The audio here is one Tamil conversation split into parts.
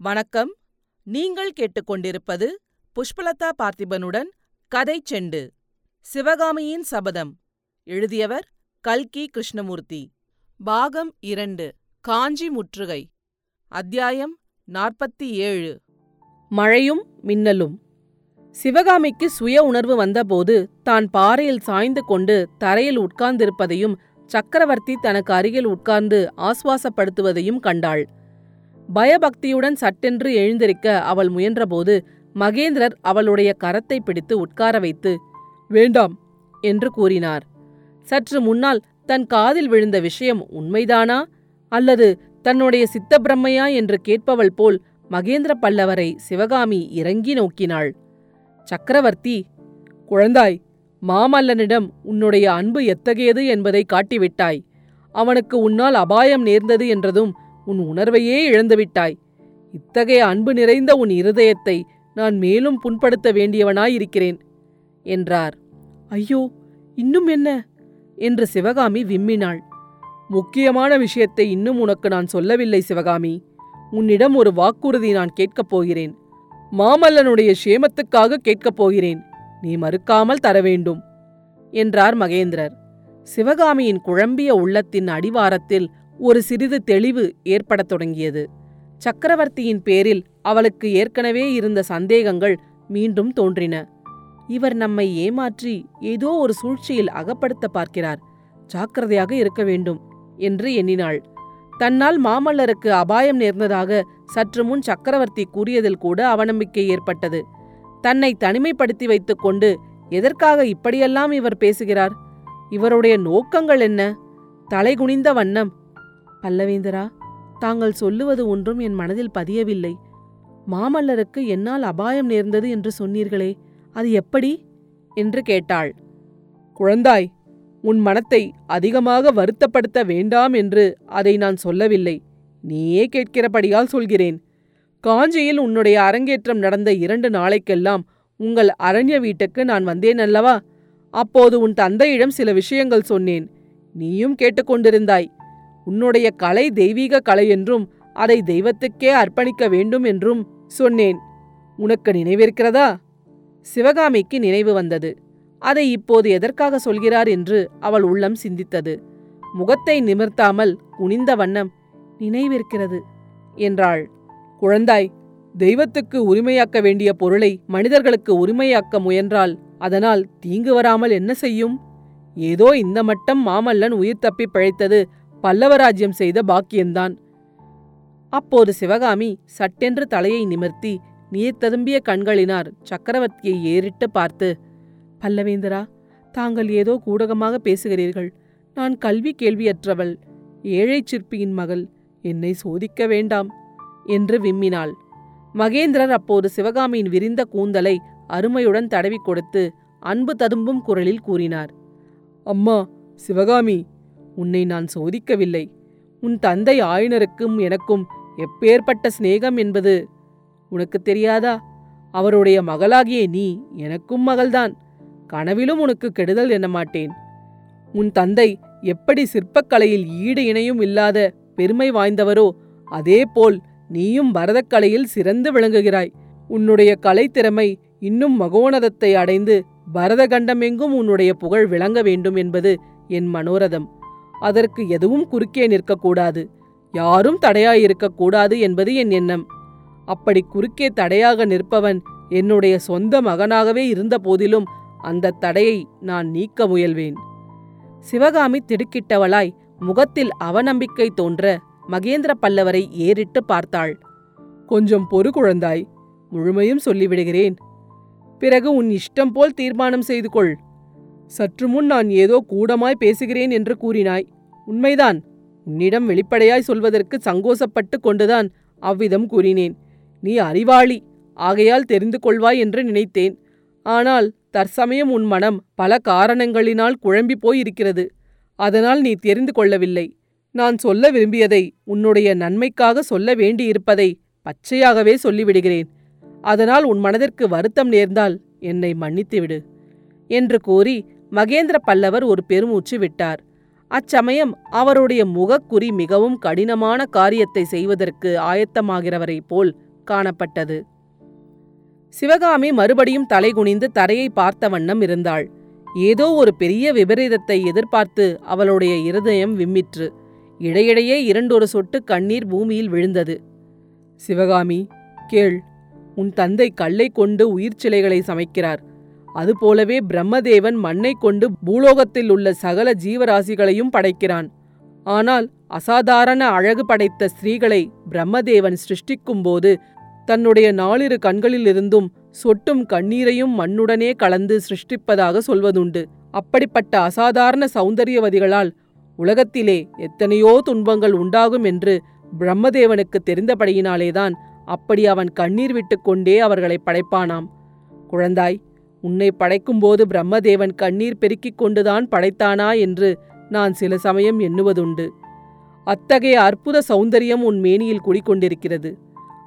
வணக்கம். நீங்கள் கேட்டுக்கொண்டிருப்பது புஷ்பலதா பார்த்திபனுடன் கதை செண்டு. சிவகாமியின் சபதம். எழுதியவர் கல்கி கிருஷ்ணமூர்த்தி. பாகம் இரண்டு காஞ்சி முற்றுகை. அத்தியாயம் நாற்பத்தி ஏழு. மழையும் மின்னலும். சிவகாமிக்கு சுய உணர்வு வந்தபோது தான் பாறையில் சாய்ந்து கொண்டு தரையில் உட்கார்ந்திருப்பதையும் சக்கரவர்த்தி தனக்கு அருகில் உட்கார்ந்து ஆஸ்வாசப்படுத்துவதையும் கண்டாள். பயபக்தியுடன் சட்டென்று எழுந்திருக்க அவள் முயன்றபோது மகேந்திரர் அவளுடைய கரத்தை பிடித்து உட்கார வைத்து வேண்டாம் என்று கூறினார். சற்று முன்னால் தன் காதில் விழுந்த விஷயம் உண்மைதானா? அல்லது தன்னுடைய சித்தப்பிரம்மையா என்று கேட்பவள் போல் மகேந்திர பல்லவரை சிவகாமி இறங்கி நோக்கினாள். சக்கரவர்த்தி குழந்தாய் மாமல்லனிடம் உன்னுடைய அன்பு எத்தகையது என்பதை காட்டிவிட்டாய். அவனுக்கு உன்னால் அபாயம் நேர்ந்தது என்றதும் உன் உணர்வையே இழந்துவிட்டாய். இத்தகைய அன்பு நிறைந்த உன் இருதயத்தை நான் மேலும் புண்படுத்த வேண்டியவனாயிருக்கிறேன் என்றார். ஐயோ இன்னும் என்ன? என்று சிவகாமி விம்மினாள். முக்கியமான விஷயத்தை இன்னும் உனக்கு நான் சொல்லவில்லை சிவகாமி. உன்னிடம் ஒரு வாக்குறுதி நான் கேட்கப் போகிறேன். மாமல்லனுடைய சேமத்துக்காக கேட்கப் போகிறேன். நீ மறுக்காமல் தர வேண்டும் என்றார் மகேந்திரர். சிவகாமியின் குழம்பிய உள்ளத்தின் அடிவாரத்தில் ஒரு சிறிது தெளிவு ஏற்படத் தொடங்கியது. சக்கரவர்த்தியின் பேரில் அவளுக்கு ஏற்கனவே இருந்த சந்தேகங்கள் மீண்டும் தோன்றின. இவர் நம்மை ஏமாற்றி ஏதோ ஒரு சூழ்ச்சியில் அகப்படுத்த பார்க்கிறார். ஜாக்கிரதையாக இருக்க வேண்டும் என்று எண்ணினாள். தன்னால் மாமல்லருக்கு அபாயம் நேர்ந்ததாக சற்று முன் சக்கரவர்த்தி கூறியதில் கூட அவநம்பிக்கை ஏற்பட்டது. தன்னை தனிமைப்படுத்தி வைத்துக் கொண்டு எதற்காக இப்படியெல்லாம் இவர் பேசுகிறார்? இவருடைய நோக்கங்கள் என்ன? தலைகுனிந்த வண்ணம் பல்லவேந்தரா தாங்கள் சொல்லுவது ஒன்றும் என் மனதில் பதியவில்லை. மாமல்லருக்கு என்னால் அபாயம் நேர்ந்தது என்று சொன்னீர்களே அது எப்படி? என்று கேட்டாள். குழந்தாய் உன் மனத்தை அதிகமாக வருத்தப்படுத்த வேண்டாம் என்று அதை நான் சொல்லவில்லை. நீயே கேட்கிறபடியால் சொல்கிறேன். காஞ்சியில் உன்னுடைய அரங்கேற்றம் நடந்த இரண்டு நாளைக்கெல்லாம் உங்கள் அரண்ய வீட்டுக்கு நான் வந்தேன் அல்லவா? அப்போது உன் தந்தையிடம் சில விஷயங்கள் சொன்னேன். நீயும் கேட்டுக்கொண்டிருந்தாய். உன்னுடைய கலை தெய்வீக கலை என்றும் அதை தெய்வத்துக்கே அர்ப்பணிக்க வேண்டும் என்றும் சொன்னேன். உனக்கு நினைவிருக்கிறதா? சிவகாமிக்கு நினைவு வந்தது. அதை இப்போது எதற்காக சொல்கிறார் என்று அவள் உள்ளம் சிந்தித்தது. முகத்தை நிமிர்த்தாமல் குனிந்த வண்ணம் நினைவிருக்கிறது என்றாள். குழந்தாய் தெய்வத்துக்கு உரிமையாக்க வேண்டிய பொருளை மனிதர்களுக்கு உரிமையாக்க முயன்றால் அதனால் தீங்கு வராமல் என்ன செய்யும்? ஏதோ இந்த மட்டம் மாமல்லன் உயிர் தப்பி பிழைத்தது பல்லவராஜ்யம் செய்த பாக்கியந்தான். அப்போது சிவகாமி சட்டென்று தலையை நிமிர்த்தி நீர் ததும்பிய கண்களினார் சக்கரவர்த்தியை ஏறிட்டு பார்த்து பல்லவேந்தரா தாங்கள் ஏதோ கூடகமாக பேசுகிறீர்கள். நான் கல்வி கேள்வியற்றவள். ஏழைச் சிற்பியின் மகள். என்னை சோதிக்க வேண்டாம் என்று விம்மினாள். மகேந்திரர் அப்போது சிவகாமியின் விரிந்த கூந்தலை அருமையுடன் தடவி கொடுத்து அன்பு ததும்பும் குரலில் கூறினார் அம்மா சிவகாமி உன்னை நான் சோதிக்கவில்லை. உன் தந்தை ஆயனருக்கும் எனக்கும் எப்பேற்பட்ட சிநேகம் என்பது உனக்கு தெரியாதா? அவருடைய மகளாகிய நீ எனக்கும் மகள்தான். கனவிலும் உனக்கு கெடுதல் எண்ணமாட்டேன் உன் தந்தை எப்படி சிற்பக்கலையில் ஈடு இணையும் இல்லாத பெருமை வாய்ந்தவரோ அதேபோல் நீயும் பரதக்கலையில் சிறந்து விளங்குகிறாய். உன்னுடைய கலைத்திறமை இன்னும் மகோனதத்தை அடைந்து பரதகண்டமெங்கும் உன்னுடைய புகழ் விளங்க வேண்டும் என்பது என் மனோரதம். அதற்கு எதுவும் குறுக்கே நிற்கக்கூடாது. யாரும் தடையாயிருக்கக்கூடாது என்பது என் எண்ணம். அப்படி குறுக்கே தடையாக நிற்பவன் என்னுடைய சொந்த மகனாகவே இருந்த போதிலும் அந்த தடையை நான் நீக்க முயல்வேன். சிவகாமி திடுக்கிட்டவளாய் முகத்தில் அவநம்பிக்கை தோன்ற மகேந்திர பல்லவரை ஏறிட்டு பார்த்தாள். கொஞ்சம் பொறு குழந்தாய் முழுமையும் சொல்லிவிடுகிறேன். பிறகு உன் இஷ்டம் போல் தீர்மானம் செய்து கொள் சற்று முன் நான் ஏதோ கூடமாய் பேசுகிறேன் என்று கூறினாய். உண்மைதான். உன்னிடம் வெளிப்படையாய் சொல்வதற்கு சங்கோசப்பட்டு கொண்டுதான் அவ்விதம் கூறினேன். நீ அறிவாளி. ஆகையால் தெரிந்து கொள்வாய் என்று நினைத்தேன். ஆனால் தற்சமயம் உன் மனம் பல காரணங்களினால் குழம்பி போயிருக்கிறது. அதனால் நீ தெரிந்து கொள்ளவில்லை. நான் சொல்ல விரும்பியதை உன்னுடைய நன்மைக்காக சொல்ல வேண்டியிருப்பதை பச்சையாகவே சொல்லிவிடுகிறேன். அதனால் உன் மனதிற்கு வருத்தம் நேர்ந்தால் என்னை மன்னித்துவிடு. என்று கூறி மகேந்திர பல்லவர் ஒரு பெருமூச்சு விட்டார். அச்சமயம் அவருடைய முகக்குறி மிகவும் கடினமான காரியத்தை செய்வதற்கு ஆயத்தமாகிறவரைப் போல் காணப்பட்டது. சிவகாமி மறுபடியும் தலைகுனிந்து தரையை பார்த்த வண்ணம் இருந்தாள். ஏதோ ஒரு பெரிய விபரீதத்தை எதிர்பார்த்து அவளுடைய இருதயம் விம்மிற்று. இடையிடையே இரண்டொரு சொட்டு கண்ணீர் பூமியில் விழுந்தது. சிவகாமி கேள். உன் தந்தை கல்லை கொண்டு உயிர் சிலைகளை சமைக்கிறார். அதுபோலவே பிரம்மதேவன் மண்ணை கொண்டு பூலோகத்தில் உள்ள சகல ஜீவராசிகளையும் படைக்கிறான். ஆனால் அசாதாரண அழகு படைத்த ஸ்திரீகளை பிரம்மதேவன் சிருஷ்டிக்கும்போது தன்னுடைய நாலிரு கண்களிலிருந்தும் சொட்டும் கண்ணீரையும் மண்ணுடனே கலந்து சிருஷ்டிப்பதாக சொல்வதுண்டு. அப்படிப்பட்ட அசாதாரண சௌந்தரியவதிகளால் உலகத்திலே எத்தனையோ துன்பங்கள் உண்டாகும் என்று பிரம்மதேவனுக்கு தெரிந்தபடியினாலேதான் அப்படி அவன் கண்ணீர் விட்டுக்கொண்டே அவர்களை படைப்பானாம். குழந்தாய் உன்னை படைக்கும்போது பிரம்மதேவன் கண்ணீர் பெருக்கிக் கொண்டுதான் படைத்தானா என்று நான் சில சமயம் எண்ணுவதுண்டு. அத்தகைய அற்புத சௌந்தரியம் உன் மேனியில் குடிக்கொண்டிருக்கிறது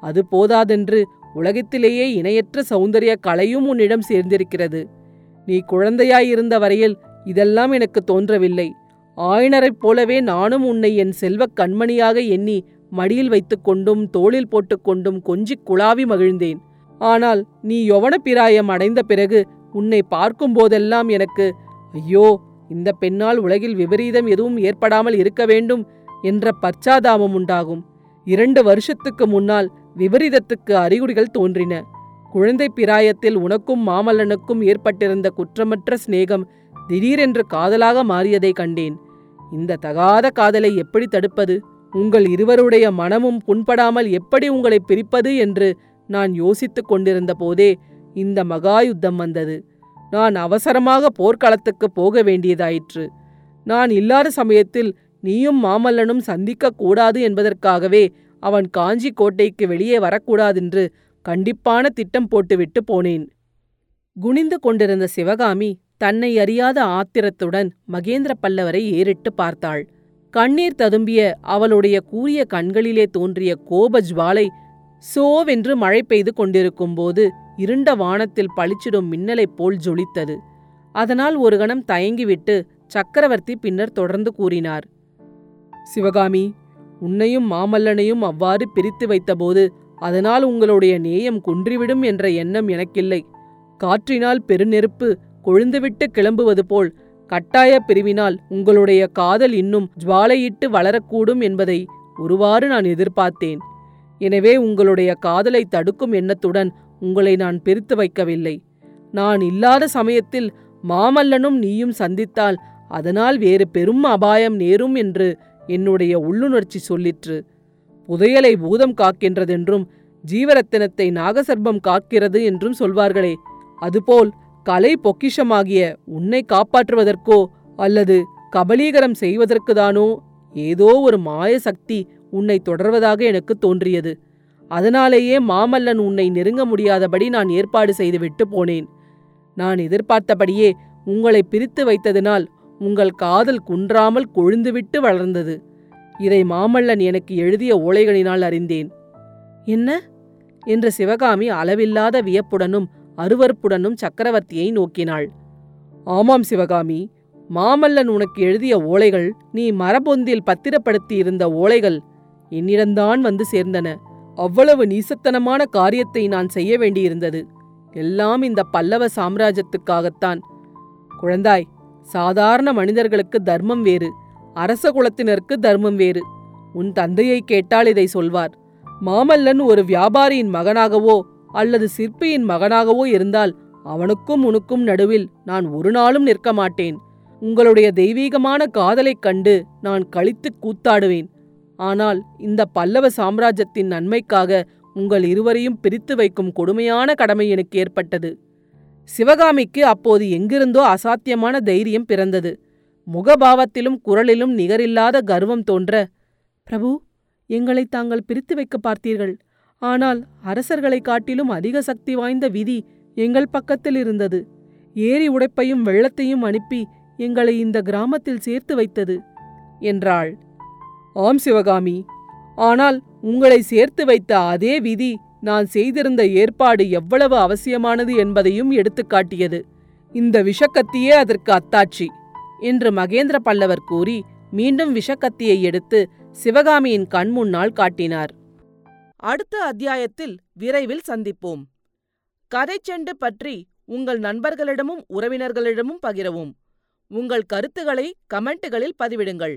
அது போதாதென்று உலகத்திலேயே இணையற்ற சௌந்தரிய கலையும் உன்னிடம் சேர்ந்திருக்கிறது. நீ குழந்தையாயிருந்த வரையில் இதெல்லாம் எனக்கு தோன்றவில்லை. ஆயனரைப் போலவே நானும் உன்னை என் செல்வக் கண்மணியாக எண்ணி மடியில் வைத்துக்கொண்டும் தோளில் போட்டுக்கொண்டும் கொஞ்சிக் குழாவி மகிழ்ந்தேன். ஆனால் நீ யொவன பிராயம் அடைந்த பிறகு உன்னை பார்க்கும்போதெல்லாம் எனக்கு ஐயோ இந்த பெண்ணால் உலகில் விபரீதம் எதுவும் ஏற்படாமல் இருக்க வேண்டும் என்ற பச்சாதாபம் உண்டாகும். இரண்டு வருஷத்துக்கு முன்னால் விபரீதத்துக்கு அறிகுறிகள் தோன்றின. குழந்தை பிராயத்தில் உனக்கும் மாமல்லனுக்கும் ஏற்பட்டிருந்த குற்றமற்ற சிநேகம் திடீரென்று காதலாக மாறியதை கண்டேன். இந்த தகாத காதலை எப்படி தடுப்பது? உங்கள் இருவருடைய மனமும் புண்படாமல் எப்படி உங்களை பிரிப்பது என்று நான் யோசித்துக் கொண்டிருந்த போதே இந்த மகா யுத்தம் வந்தது. நான் அவசரமாக போர்க்களத்துக்கு போக வேண்டியதாயிற்று. நான் இல்லாத சமயத்தில் நீயும் மாமல்லனும் சந்திக்கக் கூடாது என்பதற்காகவே அவன் காஞ்சி கோட்டைக்கு வெளியே வரக்கூடாதென்று கண்டிப்பான திட்டம் போட்டுவிட்டு போனேன். குனிந்து கொண்டிருந்த சிவகாமி தன்னை அறியாத ஆத்திரத்துடன் மகேந்திர பல்லவரை ஏறிட்டு பார்த்தாள். கண்ணீர் ததும்பிய அவளுடைய கூரிய கண்களிலே தோன்றிய கோப ஜுவாலை சோவென்று மழை பெய்து கொண்டிருக்கும்போது இருண்ட வானத்தில் பளிச்சிடும் மின்னலைப் போல் ஜொலித்தது. அதனால் ஒரு கணம் தயங்கிவிட்டு சக்கரவர்த்தி பின்னர் தொடர்ந்து கூறினார் சிவகாமி உன்னையும் மாமல்லனையும் அவ்வாறு பிரித்து வைத்தபோது அதனால் உங்களுடைய நேயம் குன்றிவிடும் என்ற எண்ணம் எனக்கில்லை. காற்றினால் பெருநெருப்பு கொழுந்துவிட்டு கிளம்புவது போல் கட்டாய பிரிவினால் உங்களுடைய காதல் இன்னும் ஜுவாலையிட்டு வளரக்கூடும் என்பதை ஒருவாறு நான் எதிர்பார்த்தேன். எனவே உங்களுடைய காதலை தடுக்கும் எண்ணத்துடன் உங்களை நான் பிரித்து வைக்கவில்லை. நான் இல்லாத சமயத்தில் மாமல்லனும் நீயும் சந்தித்தால் அதனால் வேறு பெரும் அபாயம் நேரும் என்று என்னுடைய உள்ளுணர்ச்சி சொல்லிற்று. புதையலை பூதம் காக்கின்றதென்றும் ஜீவரத்தினத்தை நாகசர்பம் காக்கிறது என்றும் சொல்வார்களே. அதுபோல் கலை பொக்கிஷமாகிய உன்னை காப்பாற்றுவதற்கோ அல்லது கபலீகரம் செய்வதற்குதானோ ஏதோ ஒரு மாய சக்தி உன்னை தொடர்வதாக எனக்கு தோன்றியது. அதனாலேயே மாமல்லன் உன்னை நெருங்க முடியாதபடி நான் ஏற்பாடு செய்துவிட்டு போனேன். நான் எதிர்பார்த்தபடியே உங்களை பிரித்து வைத்ததினால் உங்கள் காதல் குன்றாமல் கொழுந்துவிட்டு வளர்ந்தது. இதை மாமல்லன் எனக்கு எழுதிய ஓலைகளினால் அறிந்தேன். என்ன? என்ற சிவகாமி அளவில்லாத வியப்புடனும் அருவருப்புடனும் சக்கரவர்த்தியை நோக்கினாள். ஆமாம் சிவகாமி மாமல்லன் உனக்கு எழுதிய ஓலைகள் நீ மரபொந்தில் பத்திரப்படுத்தியிருந்த ஓலைகள் என்னிடம்தான் வந்து சேர்ந்தன. அவ்வளவு நீசத்தனமான காரியத்தை நான் செய்ய வேண்டியிருந்தது. எல்லாம் இந்த பல்லவ சாம்ராஜ்யத்துக்காகத்தான். குழந்தாய் சாதாரண மனிதர்களுக்கு தர்மம் வேறு. அரச குலத்தினருக்கு தர்மம் வேறு. உன் தந்தையை கேட்டால் இதை சொல்வார். மாமல்லன் ஒரு வியாபாரியின் மகனாகவோ அல்லது சிற்பியின் மகனாகவோ இருந்தால் அவனுக்கும் உனக்கும் நடுவில் நான் ஒரு நாளும் நிற்க மாட்டேன். உங்களுடைய தெய்வீகமான காதலைக் கண்டு நான் கழித்துக் கூத்தாடுவேன். ஆனால் இந்த பல்லவ சாம்ராஜ்யத்தின் நன்மைக்காக உங்கள் இருவரையும் பிரித்து வைக்கும் கொடுமையான கடமை எனக்கு ஏற்பட்டது. சிவகாமிக்கு அப்போது எங்கிருந்தோ அசாத்தியமான தைரியம் பிறந்தது. முகபாவத்திலும் குரலிலும் நிகரில்லாத கர்வம் தோன்ற பிரபு எங்களை தாங்கள் பிரித்து வைக்க பார்த்தீர்கள். ஆனால் அரசர்களைக் காட்டிலும் அதிக சக்தி வாய்ந்த விதி எங்கள் பக்கத்தில் இருந்தது. ஏரி உடைப்பையும் வெள்ளத்தையும் அனுப்பி எங்களை இந்த கிராமத்தில் சேர்த்து வைத்தது என்றாள். ஆம் சிவகாமி. ஆனால் உங்களை சேர்த்து வைத்த அதே விதி நான் செய்திருந்த ஏற்பாடு எவ்வளவு அவசியமானது என்பதையும் எடுத்துக்காட்டியது இந்த விஷக்கத்தியே அதற்கு அத்தாட்சி என்று மகேந்திர பல்லவர் கூறி மீண்டும் விஷக்கத்தியை எடுத்து சிவகாமியின் கண் முன்னால் காட்டினார். அடுத்த அத்தியாயத்தில் விரைவில் சந்திப்போம். கதைச்செண்டு பற்றி உங்கள் நண்பர்களிடமும் உறவினர்களிடமும் பகிரவும். உங்கள் கருத்துக்களை கமெண்ட்டுகளில் பதிவிடுங்கள்.